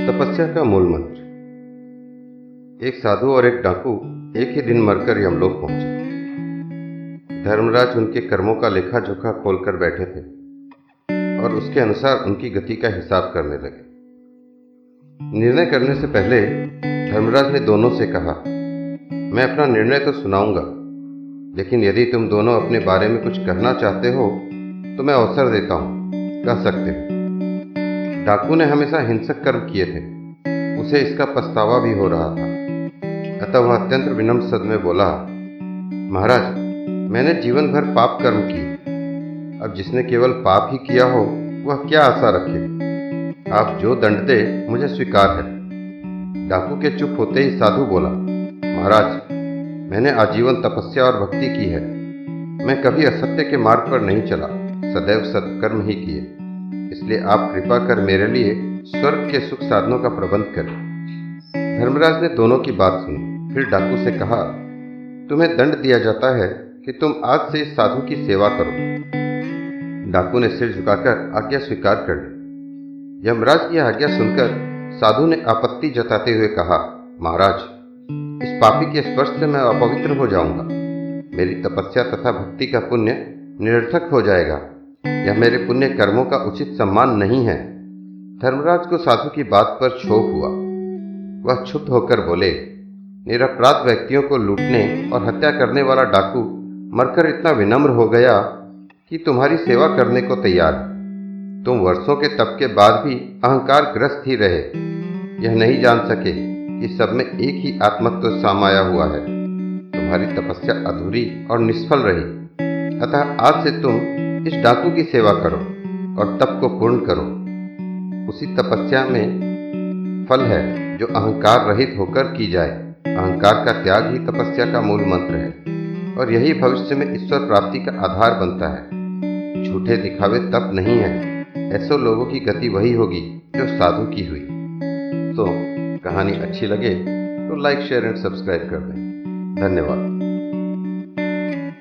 तपस्या का मूल मंत्र। एक साधु और एक डाकू एक ही दिन मरकर यमलोक पहुँचे। धर्मराज उनके कर्मों का लेखा जोखा खोलकर बैठे थे और उसके अनुसार उनकी गति का हिसाब करने लगे। निर्णय करने से पहले धर्मराज ने दोनों से कहा, मैं अपना निर्णय तो सुनाऊँगा, लेकिन यदि तुम दोनों अपने बारे में कुछ कहना चाहते हो तो मैं अवसर देता हूँ। कह सकते हो। डाकू ने हमेशा हिंसक कर्म किए थे। उसे इसका पछतावा भी हो रहा था। अतः वह अत्यंत विनम्र सद में बोला, महाराज, मैंने जीवन भर पाप कर्म किए। अब जिसने केवल पाप ही किया हो, वह क्या आशा रखे? आप जो दंड दे मुझे स्वीकार है। डाकू के चुप होते ही साधु बोला, महाराज, मैंने आजीवन तपस्या और भक्ति की है। मैं कभी असत्य के मार्ग पर नहीं चला, सदैव सत्कर्म ही किए। इसलिए आप कृपा कर मेरे लिए स्वर्ग के सुख साधनों का प्रबंध करें। धर्मराज ने दोनों की बात सुनी। फिर डाकू से कहा, तुम्हें दंड दिया जाता है कि तुम आज से इस साधु की सेवा करो। डाकू ने सिर झुकाकर आज्ञा स्वीकार कर ली। यमराज की आज्ञा सुनकर साधु ने आपत्ति जताते हुए कहा, महाराज, इस पापी के स्पर्श से मैं अपवित्र हो जाऊँगा। मेरी तपस्या तथा भक्ति का पुण्य निरर्थक हो जाएगा। यह मेरे पुण्य कर्मों का उचित सम्मान नहीं है। धर्मराज को साधु की बात पर क्षोभ हुआ। वह क्षुब्ध होकर बोले, निरपराध व्यक्तियों को लूटने और हत्या करने वाला डाकू मरकर इतना विनम्र हो गया कि तुम्हारी सेवा करने को तैयार तुम वर्षों के तप के बाद भी अहंकार ग्रस्त ही रहे। यह नहीं जान सके कि सब में एक ही आत्मत्व समाया हुआ है। तुम्हारी तपस्या अधूरी और निष्फल रही। अतः आज से तुम इस डाकू की सेवा करो और तप को पूर्ण करो। उसी तपस्या में फल है जो अहंकार रहित होकर की जाए। अहंकार का त्याग ही तपस्या का मूल मंत्र है और यही भविष्य में ईश्वर प्राप्ति का आधार बनता है। झूठे दिखावे तप नहीं है। ऐसे लोगों की गति वही होगी जो साधु की हुई। तो कहानी अच्छी लगे तो लाइक, शेयर एंड सब्सक्राइब कर दें। धन्यवाद।